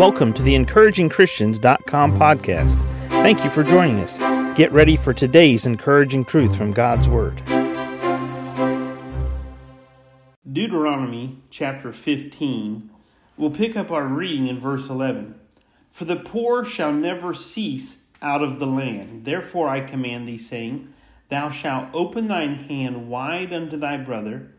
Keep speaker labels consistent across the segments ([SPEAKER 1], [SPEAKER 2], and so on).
[SPEAKER 1] Welcome to the encouragingchristians.com podcast. Thank you for joining us. Get ready for today's encouraging truth from God's Word.
[SPEAKER 2] Deuteronomy chapter 15, we'll pick up our reading in verse 11. For the poor shall never cease out of the land. Therefore I command thee, saying, Thou shalt open thine hand wide unto thy brother,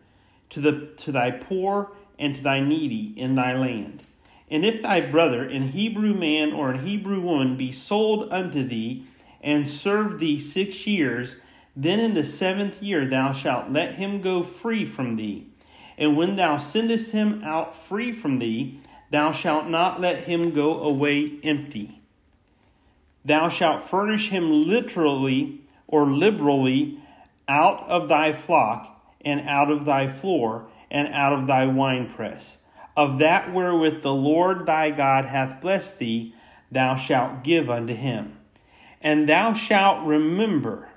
[SPEAKER 2] to, the, to thy poor and to thy needy in thy land. And if thy brother, an Hebrew man or an Hebrew woman, be sold unto thee, and serve thee six years, then in the seventh year thou shalt let him go free from thee. And when thou sendest him out free from thee, thou shalt not let him go away empty. Thou shalt furnish him literally or liberally out of thy flock, and out of thy floor, and out of thy winepress of that wherewith the Lord thy God hath blessed thee, thou shalt give unto him. And thou shalt remember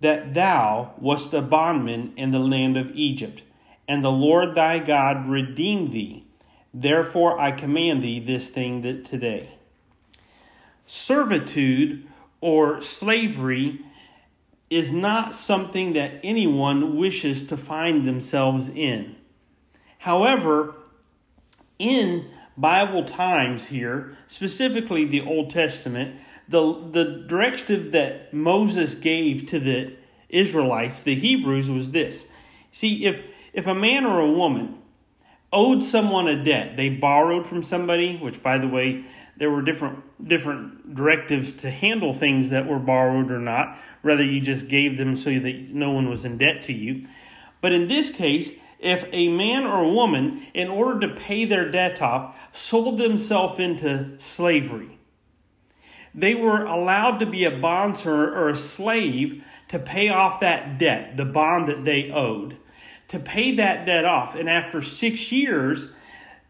[SPEAKER 2] that thou wast a bondman in the land of Egypt, and the Lord thy God redeemed thee. Therefore I command thee this thing that today. Servitude or slavery is not something that anyone wishes to find themselves in. However, in Bible times here, specifically the Old Testament, the, the directive that Moses gave to the Israelites, the Hebrews, was this. See, if, if a man or a woman owed someone a debt, they borrowed from somebody, which, by the way, there were different different directives to handle things that were borrowed or not. Rather, you just gave them so that no one was in debt to you. But in this case, if a man or a woman, in order to pay their debt off, sold themselves into slavery. They were allowed to be a bond or a slave to pay off that debt, the bond that they owed, to pay that debt off. And after six years,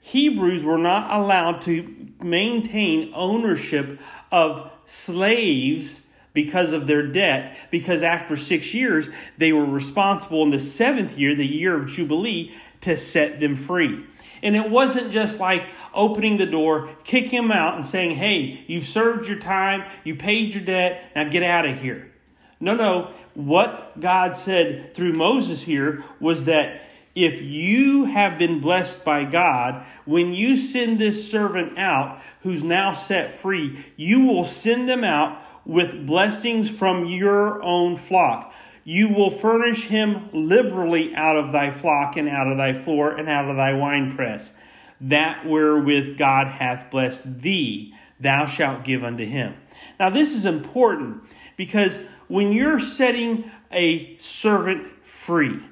[SPEAKER 2] Hebrews were not allowed to maintain ownership of slaves because of their debt, because after six years, they were responsible in the seventh year, the year of Jubilee, to set them free. And it wasn't just like opening the door, kicking them out, and saying, hey, you've served your time, you paid your debt, now get out of here. No, no. What God said through Moses here was that if you have been blessed by God, when you send this servant out who's now set free, you will send them out with blessings from your own flock. You will furnish him liberally out of thy flock and out of thy floor and out of thy winepress. That wherewith God hath blessed thee, thou shalt give unto him. Now, this is important because when you're setting a servant free,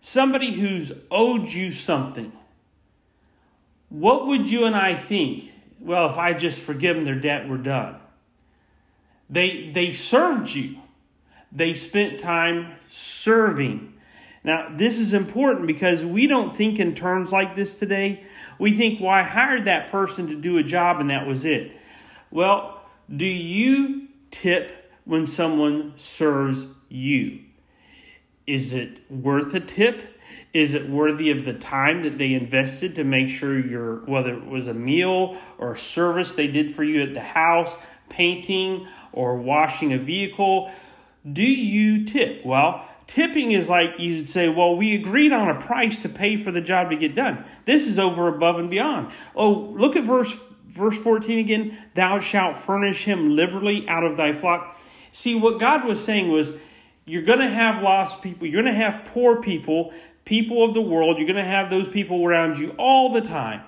[SPEAKER 2] somebody who's owed you something, what would you and I think? Well, if I just forgive them their debt, we're done. They, they served you. They spent time serving. Now, this is important because we don't think in terms like this today. We think, well, I hired that person to do a job and that was it. Well, do you tip when someone serves you? Is it worth a tip? Is it worthy of the time that they invested to make sure your whether it was a meal or a service they did for you at the house, painting or washing a vehicle, do you tip? Well, tipping is like you'd say, well, we agreed on a price to pay for the job to get done. This is over above and beyond. Oh, look at verse verse 14 again. Thou shalt furnish him liberally out of thy flock. See, what God was saying was, you're going to have lost people, you're going to have poor people, people of the world, you're going to have those people around you all the time.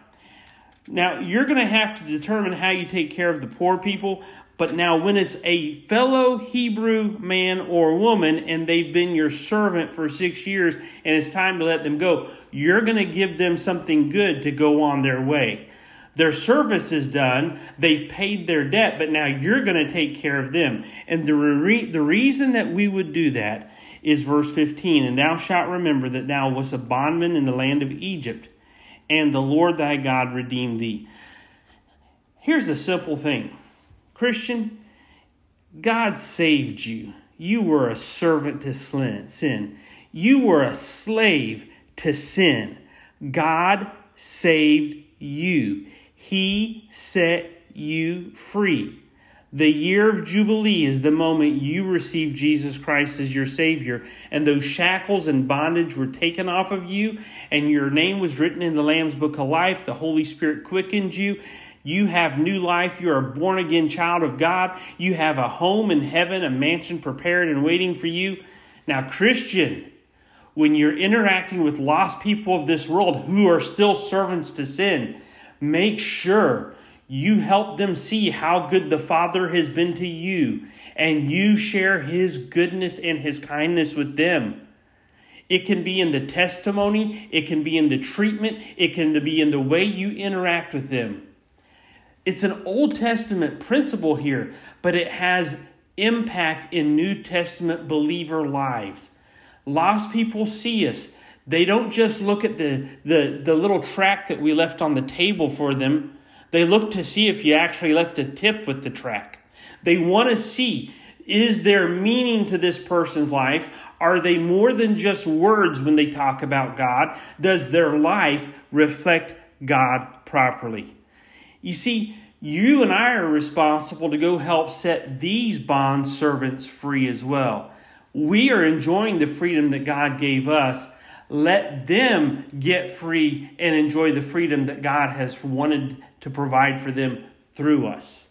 [SPEAKER 2] Now, you're going to have to determine how you take care of the poor people, but now, when it's a fellow Hebrew man or woman and they've been your servant for six years and it's time to let them go, you're going to give them something good to go on their way. Their service is done, they've paid their debt, but now you're going to take care of them. And the, re- the reason that we would do that is verse 15 And thou shalt remember that thou wast a bondman in the land of Egypt, and the Lord thy God redeemed thee. Here's the simple thing Christian, God saved you. You were a servant to sin. You were a slave to sin. God saved you. He set you free. The year of Jubilee is the moment you receive Jesus Christ as your Savior, and those shackles and bondage were taken off of you, and your name was written in the Lamb's Book of Life. The Holy Spirit quickened you. You have new life. You are a born again child of God. You have a home in heaven, a mansion prepared and waiting for you. Now, Christian, when you're interacting with lost people of this world who are still servants to sin, make sure you help them see how good the Father has been to you, and you share His goodness and His kindness with them. It can be in the testimony, it can be in the treatment, it can be in the way you interact with them. It's an Old Testament principle here, but it has impact in New Testament believer lives. Lost people see us. They don't just look at the, the, the little track that we left on the table for them they look to see if you actually left a tip with the track. They want to see is there meaning to this person's life? Are they more than just words when they talk about God? Does their life reflect God properly? You see, you and I are responsible to go help set these bond servants free as well. We are enjoying the freedom that God gave us let them get free and enjoy the freedom that God has wanted to provide for them through us.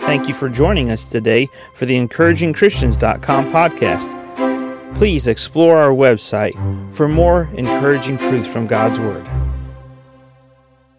[SPEAKER 1] Thank you for joining us today for the encouragingchristians.com podcast. Please explore our website for more encouraging truths from God's Word.